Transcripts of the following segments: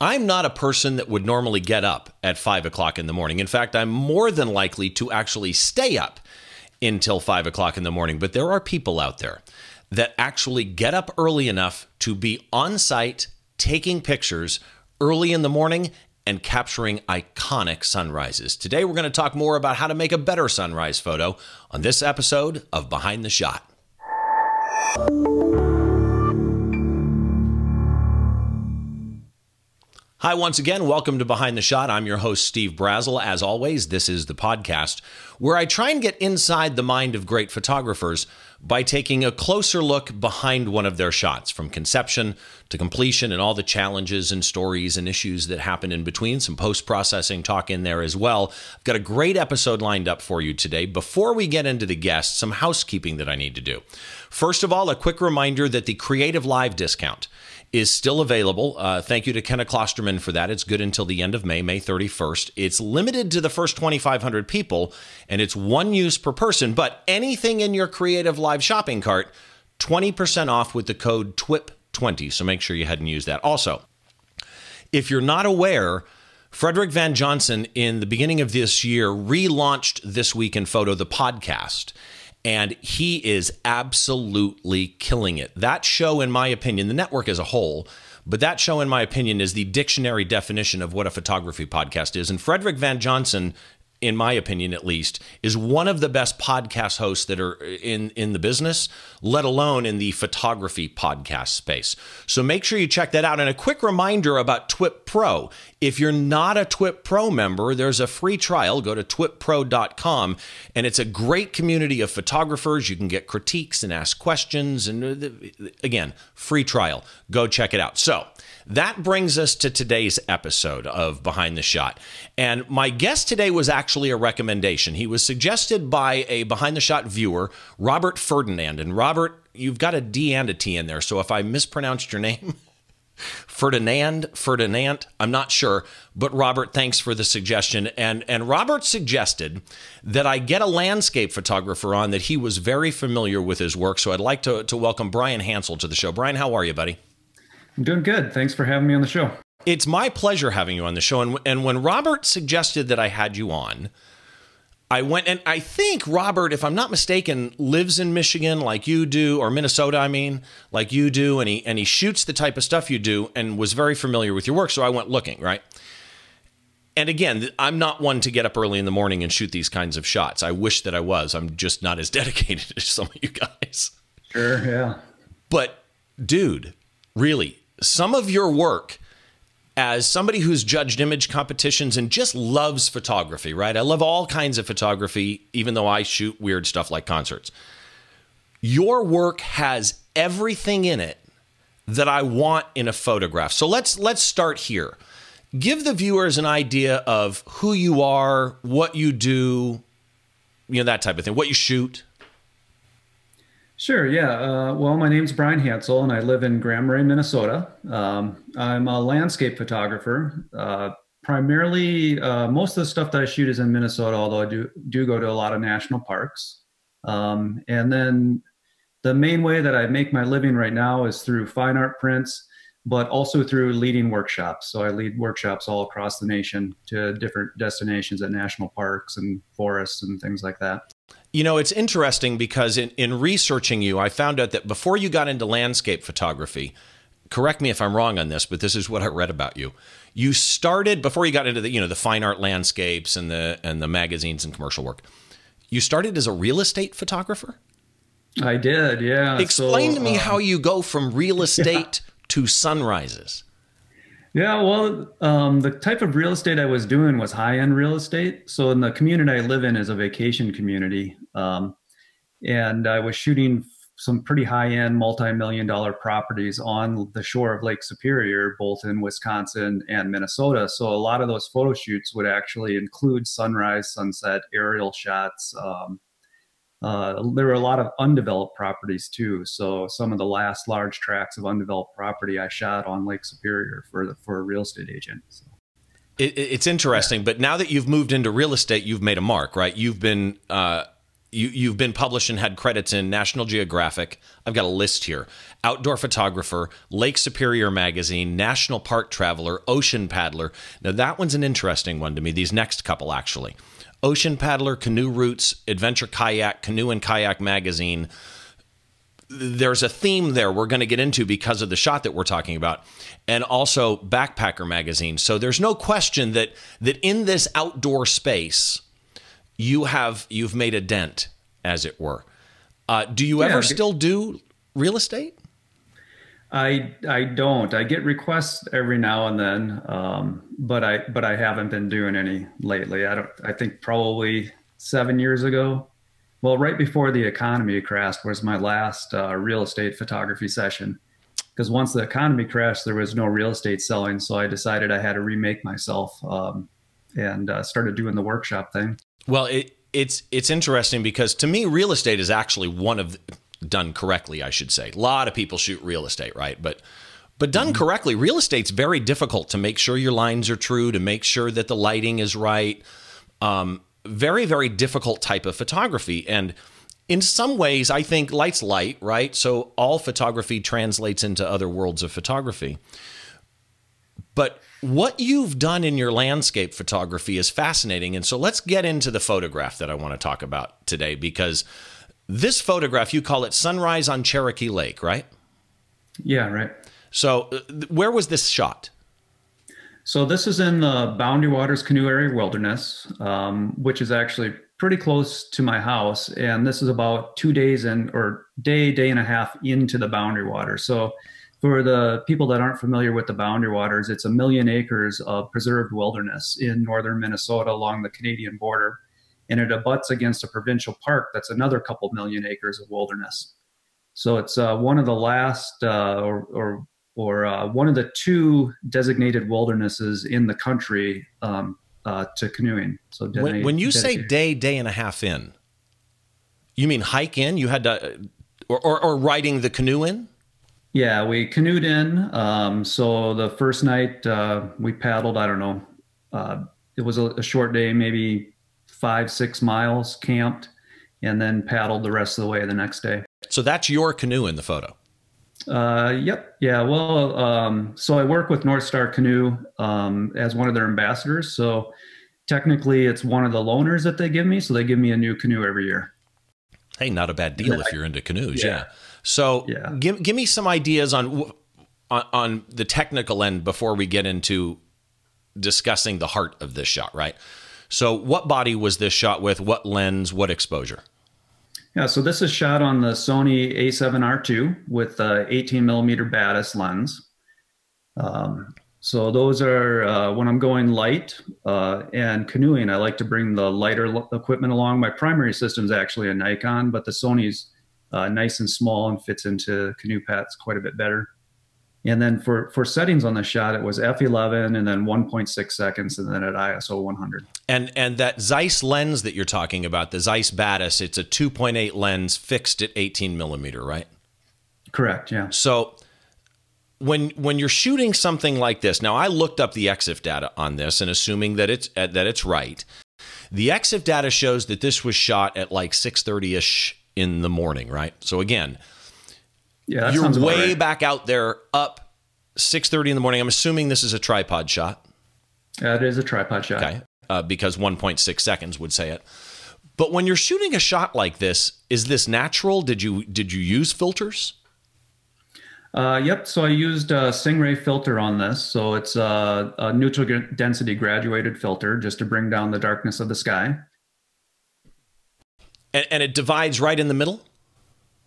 I'm not a person that would normally get up at five o'clock in the morning. In fact, I'm more than likely to actually stay up until five o'clock in the morning. But there are people out there that actually get up early enough to be on site taking pictures early in the morning and capturing iconic sunrises. Today, we're going to talk more about how to make a better sunrise photo on this episode of Behind the Shot. Hi, once again. Welcome to Behind the Shot. I'm your host, Steve Brazill. As always, this is the podcast where I try and get inside the mind of great photographers by taking a closer look behind one of their shots from conception to completion and all the challenges and stories and issues that happen in between. Some post processing talk in there as well. I've got a great episode lined up for you today. Before we get into the guests, some housekeeping that I need to do. First of all, a quick reminder that the Creative Live discount is still available. Uh, thank you to Kenna Klosterman for that. It's good until the end of May, May 31st. It's limited to the first 2,500 people, and it's one use per person. But anything in your Creative Live shopping cart, 20% off with the code TWIP20. So make sure you head and use that. Also, if you're not aware, Frederick Van Johnson, in the beginning of this year, relaunched This Week in Photo, the podcast and he is absolutely killing it. That show, in my opinion, the network as a whole, but that show, in my opinion, is the dictionary definition of what a photography podcast is. And Frederick Van Johnson in my opinion at least, is one of the best podcast hosts that are in in the business, let alone in the photography podcast space. So make sure you check that out. And a quick reminder about TWIP Pro. If you're not a TWIP Pro member, there's a free trial. Go to twippro.com and it's a great community of photographers. You can get critiques and ask questions and uh, again, free trial. Go check it out. So, that brings us to today's episode of Behind the Shot. And my guest today was actually a recommendation. He was suggested by a Behind the Shot viewer, Robert Ferdinand. And Robert, you've got a D and a T in there. So if I mispronounced your name, Ferdinand, Ferdinand, I'm not sure, but Robert, thanks for the suggestion. And and Robert suggested that I get a landscape photographer on that he was very familiar with his work. So I'd like to, to welcome Bryan Hansel to the show. Bryan, how are you, buddy? I'm doing good. Thanks for having me on the show. It's my pleasure having you on the show. And, and when Robert suggested that I had you on, I went and I think Robert, if I'm not mistaken, lives in Michigan like you do, or Minnesota, I mean, like you do, and he and he shoots the type of stuff you do, and was very familiar with your work. So I went looking, right? And again, I'm not one to get up early in the morning and shoot these kinds of shots. I wish that I was. I'm just not as dedicated as some of you guys. Sure, yeah. But dude, really, some of your work as somebody who's judged image competitions and just loves photography, right? I love all kinds of photography, even though I shoot weird stuff like concerts. Your work has everything in it that I want in a photograph. So let's let's start here. Give the viewers an idea of who you are, what you do, you know that type of thing, what you shoot. Sure. Yeah. Uh, well, my name's Bryan Hansel, and I live in Grand Marais, Minnesota. Um, I'm a landscape photographer. Uh, primarily, uh, most of the stuff that I shoot is in Minnesota, although I do do go to a lot of national parks. Um, and then the main way that I make my living right now is through fine art prints, but also through leading workshops. So I lead workshops all across the nation to different destinations at national parks and forests and things like that. You know, it's interesting because in, in researching you, I found out that before you got into landscape photography, correct me if I'm wrong on this, but this is what I read about you. You started before you got into the, you know, the fine art landscapes and the and the magazines and commercial work. You started as a real estate photographer? I did, yeah. Explain so, to me uh, how you go from real estate yeah. to sunrises. Yeah, well, um, the type of real estate I was doing was high end real estate. So, in the community I live in is a vacation community. Um, and I was shooting some pretty high end, multi million dollar properties on the shore of Lake Superior, both in Wisconsin and Minnesota. So, a lot of those photo shoots would actually include sunrise, sunset, aerial shots. Um, uh, there were a lot of undeveloped properties too. So some of the last large tracts of undeveloped property I shot on Lake Superior for the, for a real estate agent. So. It, it's interesting, but now that you've moved into real estate, you've made a mark, right? You've been uh, you, you've been published and had credits in National Geographic. I've got a list here Outdoor Photographer, Lake Superior Magazine, National Park Traveler, Ocean Paddler. Now, that one's an interesting one to me, these next couple actually. Ocean Paddler, Canoe Routes, Adventure Kayak, Canoe and Kayak Magazine. There's a theme there we're going to get into because of the shot that we're talking about, and also Backpacker Magazine. So there's no question that that in this outdoor space, you have you've made a dent, as it were. Uh, do you ever still do real estate? I I don't. I get requests every now and then, um, but I but I haven't been doing any lately. I don't. I think probably seven years ago. Well, right before the economy crashed was my last uh, real estate photography session. Because once the economy crashed, there was no real estate selling, so I decided I had to remake myself um, and uh, started doing the workshop thing. Well, it, it's it's interesting because to me, real estate is actually one of done correctly, I should say. A lot of people shoot real estate, right? But but done correctly, real estate's very difficult to make sure your lines are true, to make sure that the lighting is right. Um, very very difficult type of photography, and in some ways, I think light's light, right? So all photography translates into other worlds of photography. But what you've done in your landscape photography is fascinating. And so let's get into the photograph that I want to talk about today because this photograph, you call it Sunrise on Cherokee Lake, right? Yeah, right. So uh, where was this shot? So this is in the Boundary Waters Canoe Area Wilderness, um, which is actually pretty close to my house. And this is about two days in, or day, day and a half into the Boundary Waters. So for the people that aren't familiar with the Boundary Waters, it's a million acres of preserved wilderness in northern Minnesota along the Canadian border. And it abuts against a provincial park that's another couple million acres of wilderness. So it's uh, one of the last, uh, or, or, or uh, one of the two designated wildernesses in the country um, uh, to canoeing. So when, when you dedicated. say day, day and a half in, you mean hike in? You had to, or, or, or riding the canoe in? Yeah, we canoed in. Um, so the first night uh, we paddled, I don't know, uh, it was a, a, short day, maybe five, six miles, camped, and then paddled the rest of the way the next day. So that's your canoe in the photo? Uh, yep. Yeah. Well, um, so I work with North Star Canoe um, as one of their ambassadors. So technically, it's one of the loaners that they give me. So they give me a new canoe every year. Hey, not a bad deal if you're into canoes. Yeah. yeah. So yeah. give give me some ideas on, on on the technical end before we get into discussing the heart of this shot, right? So what body was this shot with? What lens? What exposure? Yeah, so this is shot on the Sony A7R2 with a 18 millimeter Batis lens. Um, so those are uh, when I'm going light uh, and canoeing. I like to bring the lighter equipment along. My primary system is actually a Nikon, but the Sony's uh, nice and small and fits into canoe paths quite a bit better. And then for for settings on the shot, it was f11 and then 1.6 seconds, and then at ISO 100. And and that Zeiss lens that you're talking about, the Zeiss Batis, it's a 2.8 lens fixed at 18 millimeter, right? Correct. Yeah. So when when you're shooting something like this, now I looked up the EXIF data on this, and assuming that it's uh, that it's right, the EXIF data shows that this was shot at like 6:30 ish in the morning, right? So again, yeah, you're way right. back out there, up 6:30 in the morning. I'm assuming this is a tripod shot. Yeah, it is a tripod shot. Okay, uh, because 1.6 seconds would say it. But when you're shooting a shot like this, is this natural? Did you did you use filters? Uh, yep. So I used a Singh-Ray filter on this. So it's a, a neutral density graduated filter just to bring down the darkness of the sky. And, and it divides right in the middle?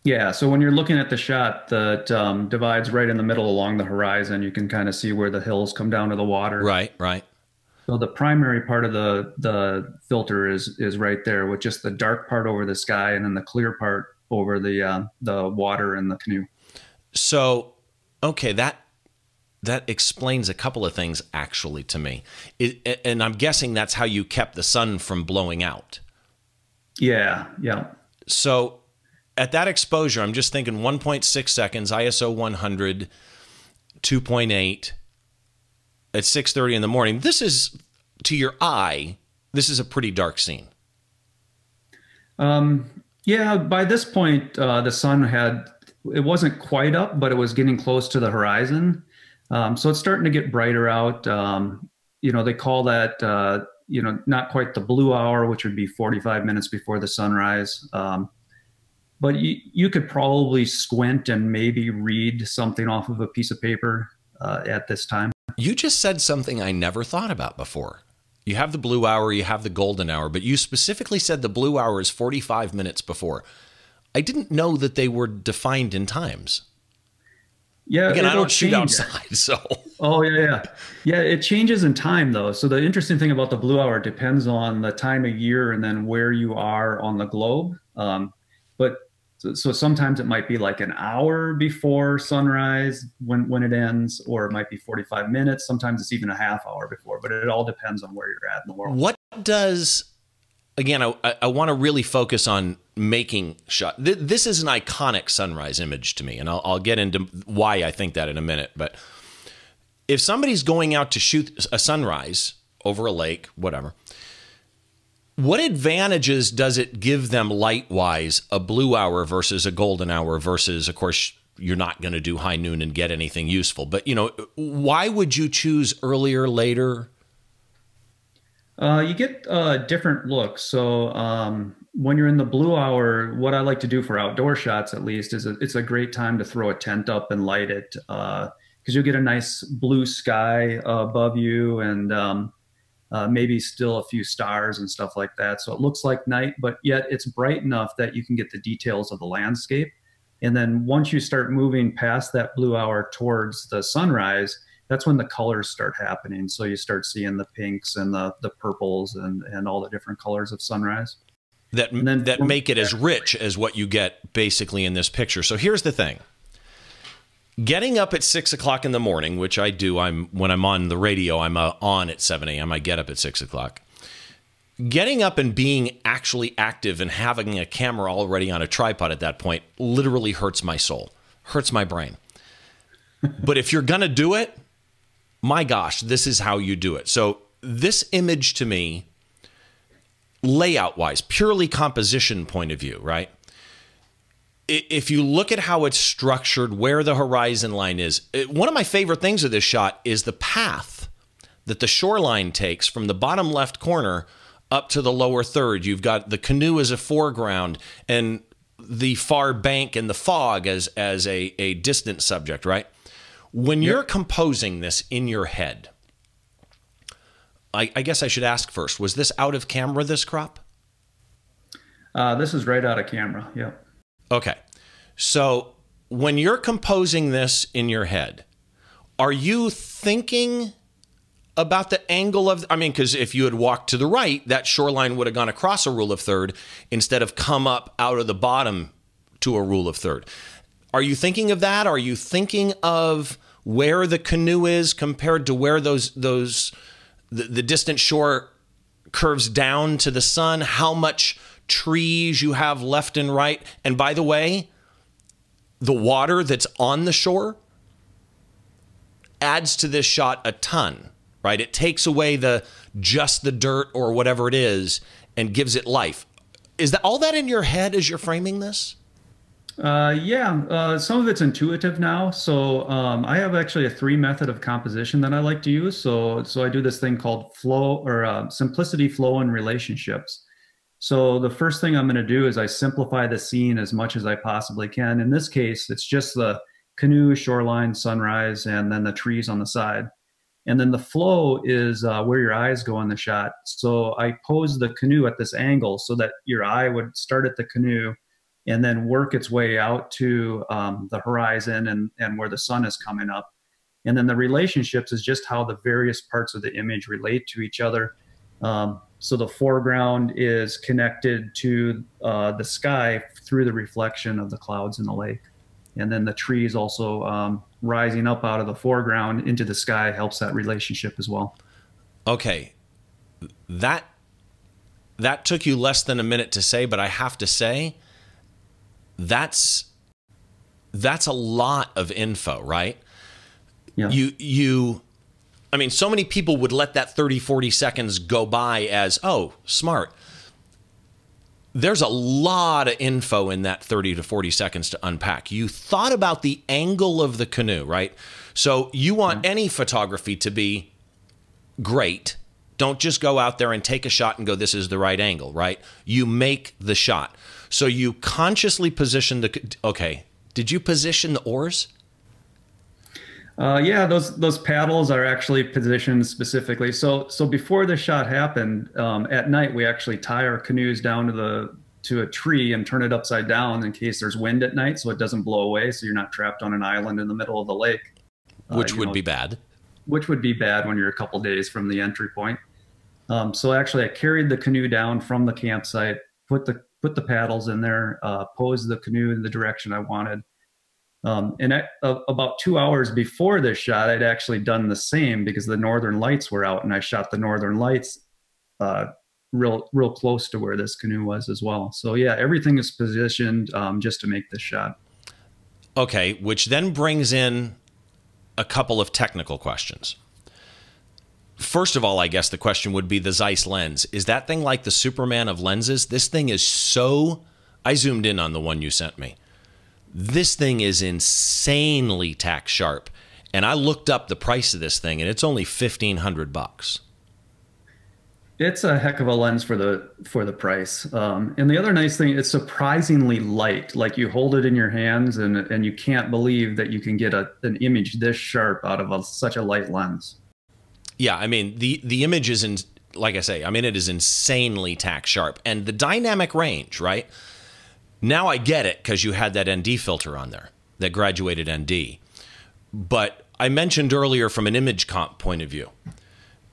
Yeah. So when you're looking at the shot that um, divides right in the middle along the horizon, you can kind of see where the hills come down to the water. Right, right. So the primary part of the the filter is is right there with just the dark part over the sky and then the clear part over the uh, the water and the canoe. So, okay, that that explains a couple of things actually to me. It, and I'm guessing that's how you kept the sun from blowing out. Yeah, yeah. So at that exposure, I'm just thinking 1.6 seconds, ISO 100, 2.8 at 6:30 in the morning. This is to your eye, this is a pretty dark scene. Um, yeah, by this point, uh, the sun had it wasn't quite up, but it was getting close to the horizon. Um, so it's starting to get brighter out. Um, you know, they call that uh, you know not quite the blue hour, which would be 45 minutes before the sunrise. Um, but you, you could probably squint and maybe read something off of a piece of paper uh, at this time. You just said something I never thought about before. You have the blue hour, you have the golden hour, but you specifically said the blue hour is 45 minutes before. I didn't know that they were defined in times. Yeah, again, I don't shoot outside, so. Oh yeah, yeah, yeah. It changes in time though. So the interesting thing about the blue hour depends on the time of year and then where you are on the globe. Um, but so, so, sometimes it might be like an hour before sunrise when, when it ends, or it might be 45 minutes. Sometimes it's even a half hour before, but it all depends on where you're at in the world. What does, again, I, I want to really focus on making shot. This is an iconic sunrise image to me, and I'll, I'll get into why I think that in a minute. But if somebody's going out to shoot a sunrise over a lake, whatever, what advantages does it give them light wise, a blue hour versus a golden hour versus, of course, you're not going to do high noon and get anything useful. But, you know, why would you choose earlier, later? Uh, you get uh, different looks. So um, when you're in the blue hour, what I like to do for outdoor shots, at least, is a, it's a great time to throw a tent up and light it because uh, you'll get a nice blue sky above you and um, uh, maybe still a few stars and stuff like that. So it looks like night, but yet it's bright enough that you can get the details of the landscape. And then once you start moving past that blue hour towards the sunrise, that's when the colors start happening. So you start seeing the pinks and the, the purples and, and all the different colors of sunrise. That, then, that make it as rich as what you get basically in this picture. So here's the thing getting up at six o'clock in the morning, which I do. I'm when I'm on the radio, I'm uh, on at seven a.m. I get up at six o'clock. Getting up and being actually active and having a camera already on a tripod at that point literally hurts my soul, hurts my brain. but if you're gonna do it, my gosh, this is how you do it. So this image to me, layout wise, purely composition point of view, right? If you look at how it's structured, where the horizon line is, it, one of my favorite things of this shot is the path that the shoreline takes from the bottom left corner up to the lower third. You've got the canoe as a foreground and the far bank and the fog as as a, a distant subject, right? When you're composing this in your head, I, I, guess I should ask first: Was this out of camera? This crop? Uh, this is right out of camera. Yep. Okay. So when you're composing this in your head, are you thinking about the angle of I mean cuz if you had walked to the right, that shoreline would have gone across a rule of third instead of come up out of the bottom to a rule of third. Are you thinking of that? Are you thinking of where the canoe is compared to where those those the, the distant shore curves down to the sun, how much trees you have left and right. And by the way, the water that's on the shore adds to this shot a ton, right? It takes away the just the dirt or whatever it is and gives it life. Is that all that in your head as you're framing this? Uh, yeah, uh, some of it's intuitive now. So um, I have actually a three method of composition that I like to use. So so I do this thing called flow or uh, simplicity, flow, and relationships. So the first thing I'm going to do is I simplify the scene as much as I possibly can. In this case, it's just the canoe, shoreline, sunrise, and then the trees on the side. And then the flow is uh, where your eyes go in the shot. So I pose the canoe at this angle so that your eye would start at the canoe and then work its way out to um, the horizon and, and where the sun is coming up. And then the relationships is just how the various parts of the image relate to each other. Um, so the foreground is connected to uh, the sky through the reflection of the clouds in the lake. And then the trees also um, rising up out of the foreground into the sky helps that relationship as well. Okay. That that took you less than a minute to say, but I have to say that's that's a lot of info, right? Yeah. You you I mean, so many people would let that 30, 40 seconds go by as, oh, smart. there's a lot of info in that 30 to 40 seconds to unpack. You thought about the angle of the canoe, right? So you want mm-hmm. any photography to be great. Don't just go out there and take a shot and go, this is the right angle, right? You make the shot. So you consciously position the. Okay. Did you position the oars? Uh, yeah, those those paddles are actually positioned specifically. So so before the shot happened, um, at night we actually tie our canoes down to the to a tree and turn it upside down in case there's wind at night, so it doesn't blow away, so you're not trapped on an island in the middle of the lake. Uh, which uh, would know, be bad. Which would be bad when you're a couple days from the entry point. Um, so actually, I carried the canoe down from the campsite, put the put the paddles in there, uh, posed the canoe in the direction I wanted, um, and I, uh, about two hours before this shot, I'd actually done the same because the northern lights were out, and I shot the northern lights uh, real, real close to where this canoe was as well. So yeah, everything is positioned um, just to make this shot. Okay, which then brings in a couple of technical questions. First of all, I guess the question would be the Zeiss lens. Is that thing like the Superman of lenses? This thing is so. I zoomed in on the one you sent me this thing is insanely tack sharp. And I looked up the price of this thing, and it's only fifteen hundred bucks. It's a heck of a lens for the for the price. Um, and the other nice thing, it's surprisingly light. Like you hold it in your hands, and and you can't believe that you can get a, an image this sharp out of a, such a light lens. Yeah, I mean the the image is in like I say, I mean it is insanely tack sharp, and the dynamic range, right? Now I get it because you had that ND filter on there that graduated ND. But I mentioned earlier from an image comp point of view,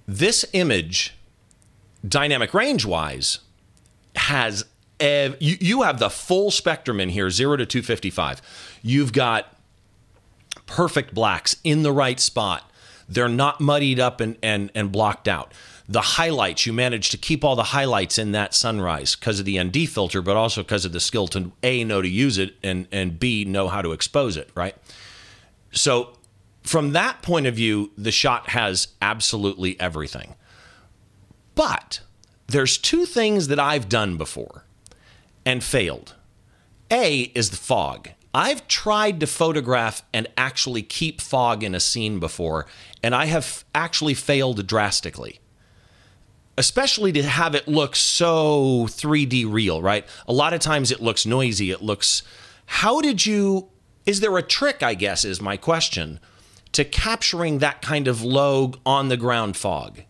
this image, dynamic range wise, has ev- you, you have the full spectrum in here, zero to 255. You've got perfect blacks in the right spot. They're not muddied up and, and, and blocked out the highlights. You managed to keep all the highlights in that sunrise because of the ND filter, but also because of the skill to A, know to use it, and, and B, know how to expose it, right? So, from that point of view, the shot has absolutely everything. But there's two things that I've done before and failed. A is the fog. I've tried to photograph and actually keep fog in a scene before, and I have actually failed drastically especially to have it look so 3D real, right? A lot of times it looks noisy. It looks. How did you. Is there a trick, I guess, is my question, to capturing that kind of low on the ground fog?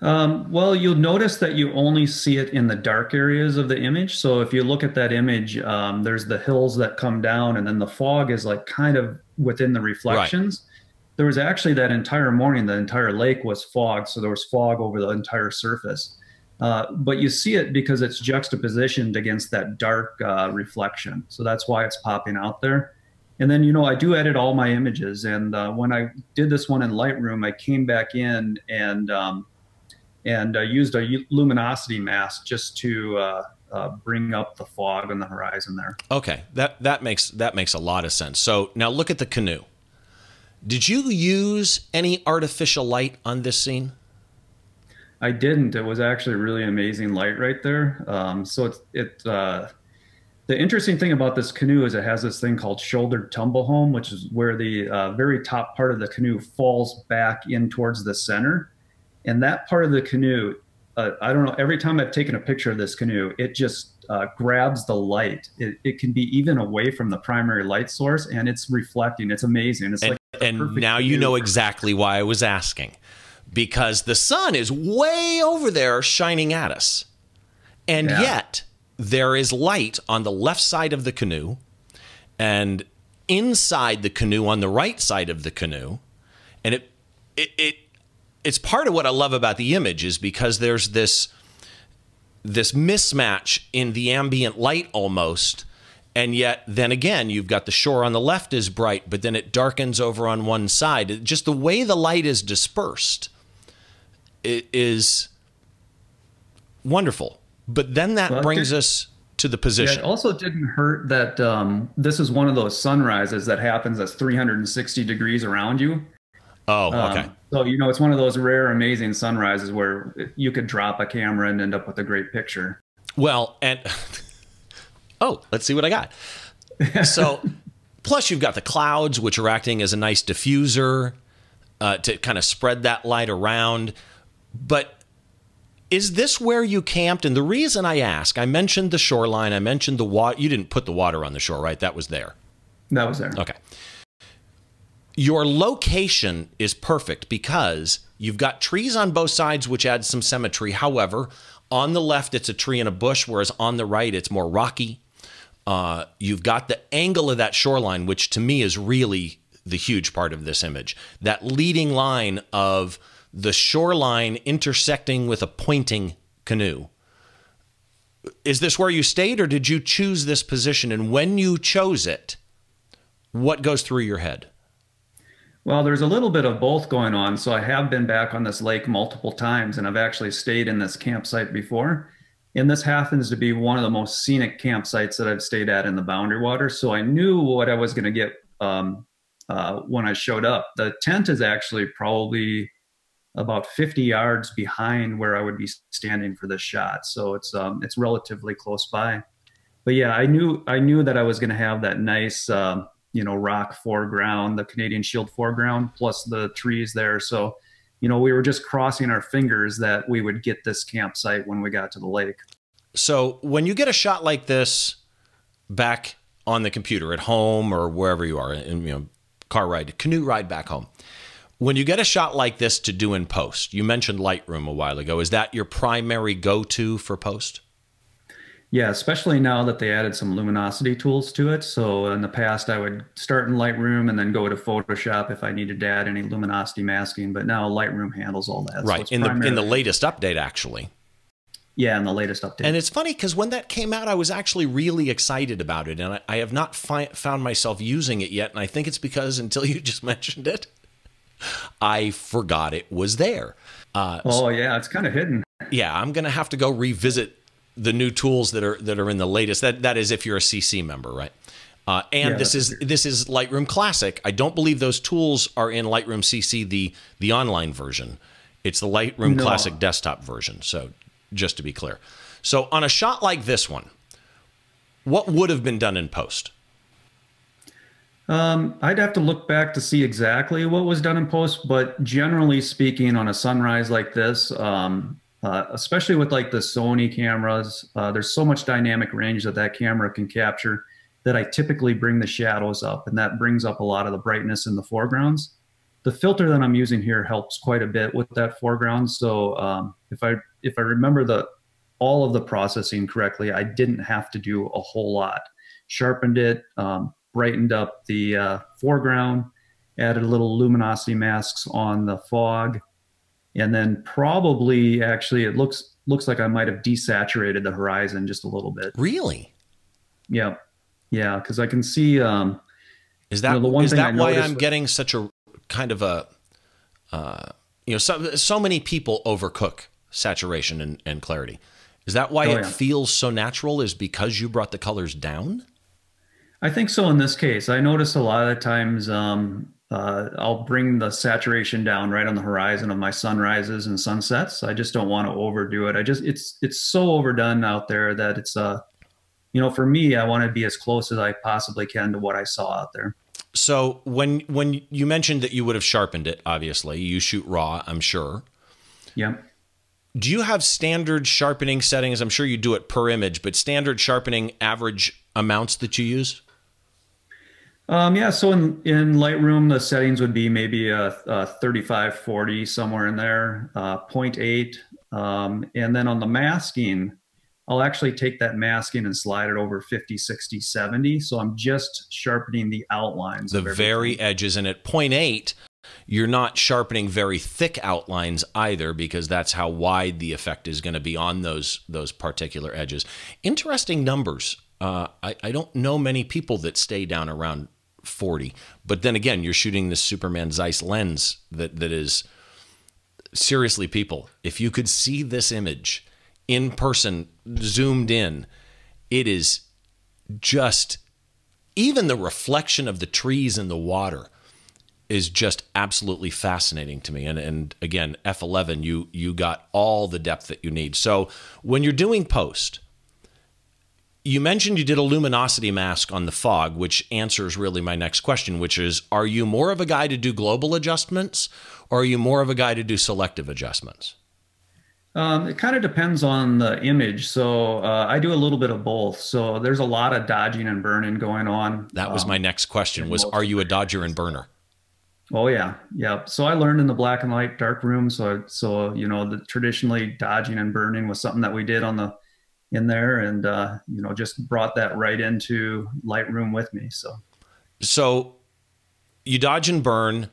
Um, well, you'll notice that you only see it in the dark areas of the image. So if you look at that image, um, there's the hills that come down, and then the fog is like kind of within the reflections. Right there was actually that entire morning, the entire lake was fog. So there was fog over the entire surface. Uh, but you see it because it's juxtapositioned against that dark uh, reflection. So that's why it's popping out there. And then, you know, I do edit all my images. And uh, when I did this one in Lightroom, I came back in and um, and uh, used a luminosity mask just to uh, uh, bring up the fog on the horizon there. Okay, that that makes that makes a lot of sense. So now look at the canoe. Did you use any artificial light on this scene? I didn't. It was actually really amazing light right there. Um, so it's it. Uh, the interesting thing about this canoe is it has this thing called shouldered tumble home, which is where the uh, very top part of the canoe falls back in towards the center, and that part of the canoe, uh, I don't know. Every time I've taken a picture of this canoe, it just uh, grabs the light. It, it, can be even away from the primary light source, and it's reflecting. It's amazing. It's and, like and now you know exactly why I was asking, because the sun is way over there shining at us, and yeah. yet there is light on the left side of the canoe, and inside the canoe on the right side of the canoe, and it it, it it's part of what I love about the image is because there's this this mismatch in the ambient light almost and yet then again you've got the shore on the left is bright but then it darkens over on one side just the way the light is dispersed it is wonderful but then that well, brings did, us to the position yeah, it also didn't hurt that um, this is one of those sunrises that happens that's 360 degrees around you Oh, okay. Um, so you know, it's one of those rare, amazing sunrises where you could drop a camera and end up with a great picture. Well, and oh, let's see what I got. So, plus you've got the clouds, which are acting as a nice diffuser uh, to kind of spread that light around. But is this where you camped? And the reason I ask, I mentioned the shoreline, I mentioned the water. You didn't put the water on the shore, right? That was there. That was there. Okay. Your location is perfect because you've got trees on both sides, which adds some symmetry. However, on the left, it's a tree and a bush, whereas on the right, it's more rocky. Uh, you've got the angle of that shoreline, which to me is really the huge part of this image. That leading line of the shoreline intersecting with a pointing canoe. Is this where you stayed, or did you choose this position? And when you chose it, what goes through your head? Well, there's a little bit of both going on. So I have been back on this lake multiple times, and I've actually stayed in this campsite before. And this happens to be one of the most scenic campsites that I've stayed at in the Boundary Water. So I knew what I was going to get um, uh, when I showed up. The tent is actually probably about 50 yards behind where I would be standing for this shot. So it's um, it's relatively close by. But yeah, I knew I knew that I was going to have that nice um, you know rock foreground, the Canadian Shield foreground, plus the trees there. So you know we were just crossing our fingers that we would get this campsite when we got to the lake. So when you get a shot like this back on the computer at home or wherever you are, in you know car ride, canoe ride back home when you get a shot like this to do in post, you mentioned Lightroom a while ago. Is that your primary go to for post? Yeah, especially now that they added some luminosity tools to it. So in the past, I would start in Lightroom and then go to Photoshop if I needed to add any luminosity masking. But now Lightroom handles all that. Right so in the in the latest update, actually. Yeah, in the latest update. And it's funny because when that came out, I was actually really excited about it, and I, I have not fi- found myself using it yet. And I think it's because until you just mentioned it, I forgot it was there. Uh, oh yeah, it's kind of hidden. Yeah, I'm gonna have to go revisit the new tools that are that are in the latest. That that is if you're a CC member, right? Uh, and yeah, this is true. this is Lightroom Classic. I don't believe those tools are in Lightroom CC the the online version. It's the Lightroom no. Classic desktop version. So just to be clear, so on a shot like this one, what would have been done in post? Um, I'd have to look back to see exactly what was done in post, but generally speaking, on a sunrise like this, um, uh, especially with like the Sony cameras, uh, there's so much dynamic range that that camera can capture that I typically bring the shadows up, and that brings up a lot of the brightness in the foregrounds. The filter that I'm using here helps quite a bit with that foreground. So um, if I if I remember the all of the processing correctly, I didn't have to do a whole lot. Sharpened it, um, brightened up the uh, foreground, added a little luminosity masks on the fog, and then probably actually it looks looks like I might have desaturated the horizon just a little bit. Really? Yeah, yeah, because I can see. Um, is that you know, the one is that why I'm getting such a kind of a uh, you know so so many people overcook saturation and, and clarity. Is that why oh, it yeah. feels so natural? Is because you brought the colors down? I think so in this case. I notice a lot of times um, uh, I'll bring the saturation down right on the horizon of my sunrises and sunsets. I just don't want to overdo it. I just it's it's so overdone out there that it's uh you know for me I want to be as close as I possibly can to what I saw out there. So when when you mentioned that you would have sharpened it, obviously you shoot raw, I'm sure. Yeah. Do you have standard sharpening settings? I'm sure you do it per image, but standard sharpening average amounts that you use? Um, yeah, so in, in Lightroom, the settings would be maybe a, a 35, 40, somewhere in there, uh, 0.8. Um, and then on the masking, I'll actually take that masking and slide it over 50, 60, 70. So I'm just sharpening the outlines. The very edges. And at 0.8, you're not sharpening very thick outlines either because that's how wide the effect is going to be on those those particular edges. Interesting numbers. Uh, I, I don't know many people that stay down around 40. But then again, you're shooting this Superman Zeiss lens that that is seriously people. If you could see this image in person, zoomed in, it is just even the reflection of the trees in the water is just absolutely fascinating to me. And and again, F11, you you got all the depth that you need. So when you're doing post, you mentioned you did a luminosity mask on the fog, which answers really my next question, which is Are you more of a guy to do global adjustments or are you more of a guy to do selective adjustments? Um, it kind of depends on the image. So uh, I do a little bit of both. So there's a lot of dodging and burning going on. That was um, my next question was Are you a dodger and burner? Oh yeah, yeah. So I learned in the black and white dark room. So so you know the traditionally dodging and burning was something that we did on the in there and uh, you know just brought that right into lightroom with me so. So you dodge and burn.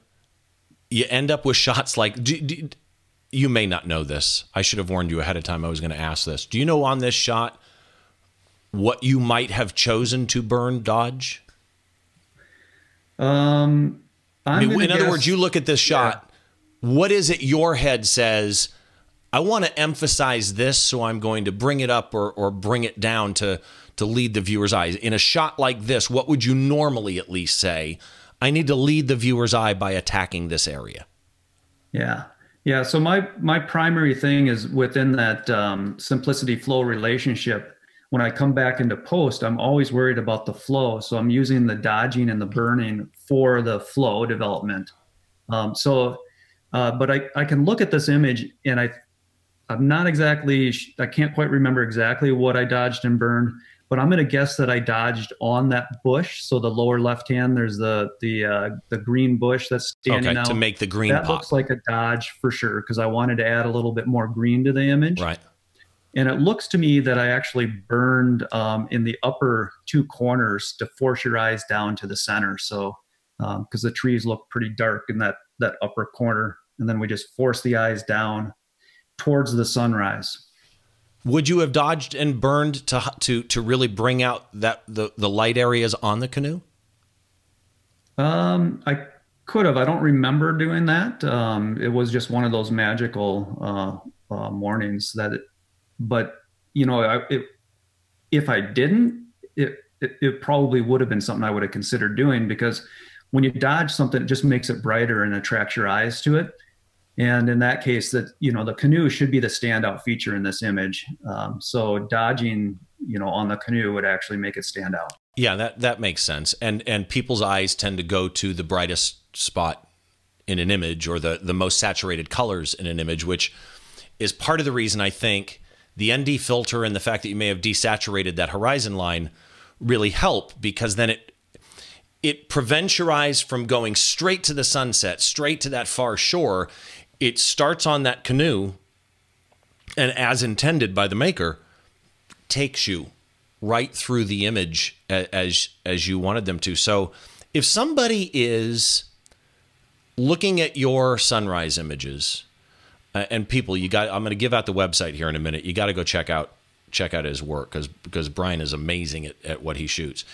You end up with shots like do, do, you may not know this. I should have warned you ahead of time i was going to ask this. Do you know on this shot what you might have chosen to burn dodge? Um I mean, in guess, other words you look at this shot. Yeah. what is it your head says I want to emphasize this, so I'm going to bring it up or, or bring it down to, to lead the viewer's eyes. In a shot like this, what would you normally at least say? I need to lead the viewer's eye by attacking this area. Yeah. Yeah. So my my primary thing is within that um, simplicity flow relationship. When I come back into post, I'm always worried about the flow. So I'm using the dodging and the burning for the flow development. Um, so, uh, but I, I can look at this image and I I'm not exactly, I can't quite remember exactly what I dodged and burned, but I'm going to guess that I dodged on that bush. So the lower left hand, there's the the uh, the green bush that's standing okay, out to make the green. That pop. looks like a dodge for sure because I wanted to add a little bit more green to the image. Right. And it looks to me that I actually burned um, in the upper two corners to force your eyes down to the center. So because um, the trees look pretty dark in that that upper corner, and then we just force the eyes down towards the sunrise. Would you have dodged and burned to to to really bring out that the the light areas on the canoe? Um, I could have. I don't remember doing that. Um, it was just one of those magical uh, uh, mornings that. It, but you know, I, it, if I didn't, it, it it probably would have been something I would have considered doing because when you dodge something, it just makes it brighter and attracts your eyes to it and in that case that you know the canoe should be the standout feature in this image. Um, so dodging you know on the canoe would actually make it stand out. Yeah that that makes sense. And and people's eyes tend to go to the brightest spot in an image or the the most saturated colors in an image which is part of the reason i think the nd filter and the fact that you may have desaturated that horizon line really help because then it it prevents your eyes from going straight to the sunset, straight to that far shore, it starts on that canoe and as intended by the maker takes you right through the image as as you wanted them to. So if somebody is looking at your sunrise images uh, and people you got i'm going to give out the website here in a minute. You got to go check out check out his work because because bryan is amazing at, at what he shoots.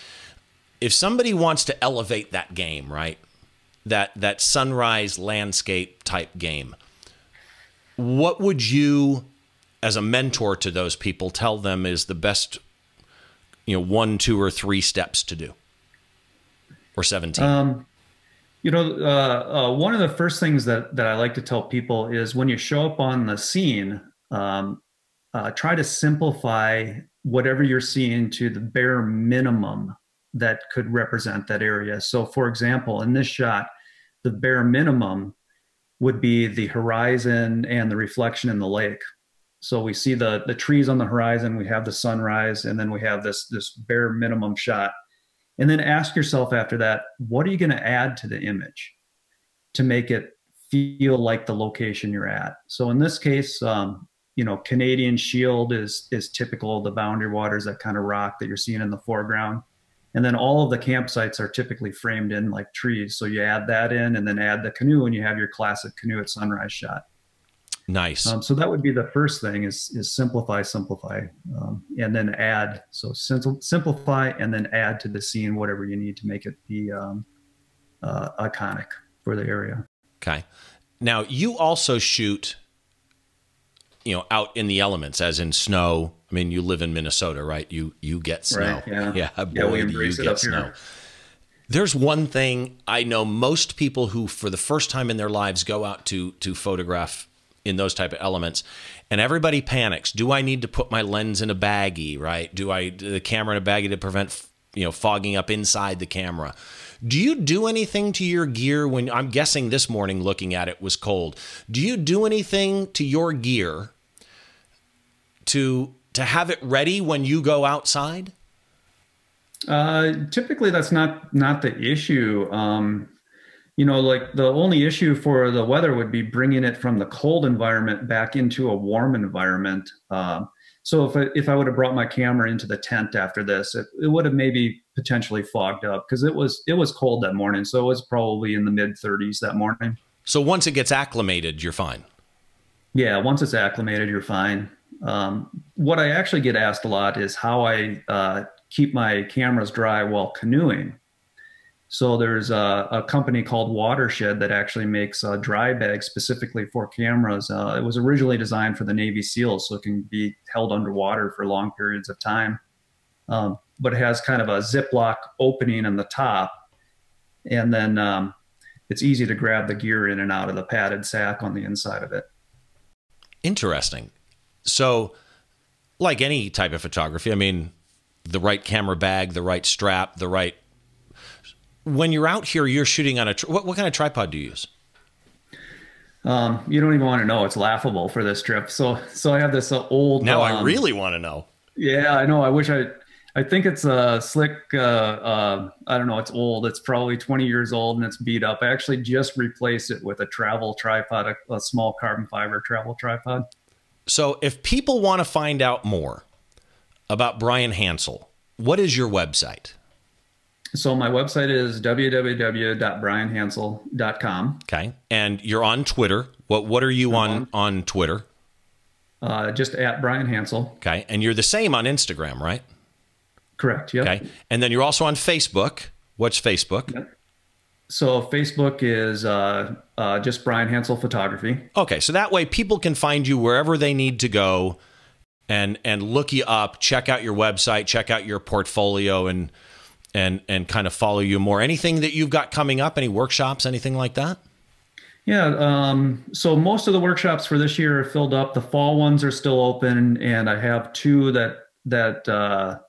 If somebody wants to elevate that game right that that sunrise landscape type game. What would you, as a mentor to those people, tell them is the best, you know, one, two, or three steps to do, or seventeen? Um, you know, uh, uh, one of the first things that that I like to tell people is when you show up on the scene, um, uh, try to simplify whatever you're seeing to the bare minimum that could represent that area. So, for example, in this shot, the bare minimum would be the horizon and the reflection in the lake. So we see the the trees on the horizon, we have the sunrise, and then we have this this bare minimum shot. And then ask yourself after that, what are you going to add to the image to make it feel like the location you're at? So in this case, um, you know, Canadian Shield is is typical of the boundary waters, that kind of rock that you're seeing in the foreground. And then all of the campsites are typically framed in like trees. So you add that in and then add the canoe and you have your classic canoe at sunrise shot. Nice. Um, so that would be the first thing is, is simplify, simplify, um, and then add. So simplify and then add to the scene whatever you need to make it be um, uh, iconic for the area. Okay. Now you also shoot, you know, out in the elements, as in snow, I mean, you live in Minnesota, right? You you get snow. Right, yeah. Yeah, boy, yeah, embrace you get snow. Here. There's one thing I know most people who, for the first time in their lives, go out to to photograph in those type of elements and everybody panics do i need to put my lens in a baggie right do i do the camera in a baggie to prevent you know fogging up inside the camera do you do anything to your gear when i'm guessing this morning looking at it was cold do you do anything to your gear to to have it ready when you go outside uh, typically that's not not the issue um, you know, like the only issue for the weather would be bringing it from the cold environment back into a warm environment. Um, so if I, if I would have brought my camera into the tent after this, it, it would have maybe potentially fogged up because it was it was cold that morning. So it was probably in the mid 30s that morning. So once it gets acclimated, you're fine. Yeah, once it's acclimated, you're fine. Um, what I actually get asked a lot is how I uh, keep my cameras dry while canoeing. So there's a, a, company called Watershed that actually makes a dry bags specifically for cameras. Uh, it was originally designed for the Navy SEALs, so it can be held underwater for long periods of time. Um, but it has kind of a Ziploc opening on the top, and then um, it's easy to grab the gear in and out of the padded sack on the inside of it. Interesting. So, like any type of photography, I mean, the right camera bag, the right strap, the right when you're out here, you're shooting on a what, what kind of tripod do you use? Um, you don't even want to know. It's laughable for this trip. So, so I have this uh, old. Now um, I really want to know. Yeah, I know. I wish I. I think it's a Slik. Uh, uh, I don't know. It's old. It's probably 20 years old and it's beat up. I actually just replaced it with a travel tripod, a, a small carbon fiber travel tripod. So, if people want to find out more about Bryan Hansel, what is your website? So my website is www.bryanhansel.com. Okay. And you're on Twitter. What what are you on, on on Twitter? Uh, just at Bryan Hansel. Okay. And you're the same on Instagram, right? Correct. Yeah. Okay. And then you're also on Facebook. What's Facebook? Yep. So Facebook is uh, uh, just Bryan Hansel Photography. Okay. So that way people can find you wherever they need to go and and look you up, check out your website, check out your portfolio and and and kind of follow you more. Anything that you've got coming up? Any workshops? Anything like that? Yeah. Um, so most of the workshops for this year are filled up. The fall ones are still open, and I have two that that uh,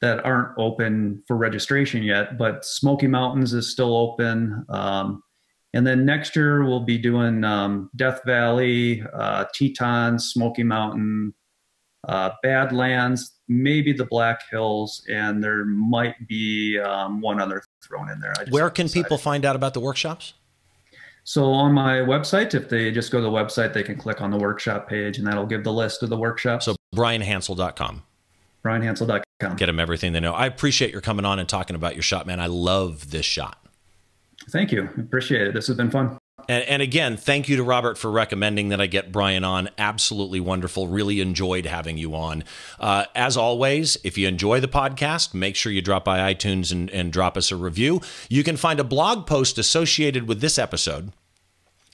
that aren't open for registration yet. But Smoky Mountains is still open. Um, and then next year we'll be doing um, Death Valley, uh, Tetons, Smoky Mountain, uh, Badlands, maybe the Black Hills, and there might be um, one other thrown in there. Where can people find out about the workshops? So on my website, if they just go to the website, they can click on the workshop page, and that'll give the list of the workshops. So bryanhansel.com. bryanhansel.com. Get them everything they know. I appreciate your coming on and talking about your shot, man. I love this shot. Thank you. Appreciate it. This has been fun. And, and, again, thank you to Robert for recommending that I get Bryan on. Absolutely wonderful. Really enjoyed having you on. Uh, as always, if you enjoy the podcast, make sure you drop by iTunes and, and drop us a review. You can find a blog post associated with this episode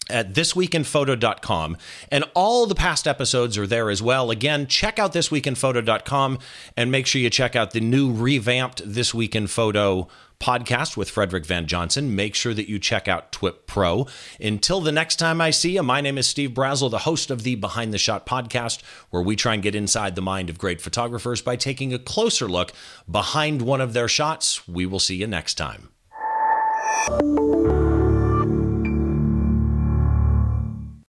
at thisweekinphoto.com and all the past episodes are there as well again check out thisweekinphoto.com and make sure you check out the new revamped this week in photo podcast with Frederick Van Johnson. Make sure that you check out TWIP Pro. Until the next time I see you, my name is Steve Brazill, the host of the Behind the Shot podcast, where we try and get inside the mind of great photographers by taking a closer look behind one of their shots. We will see you next time.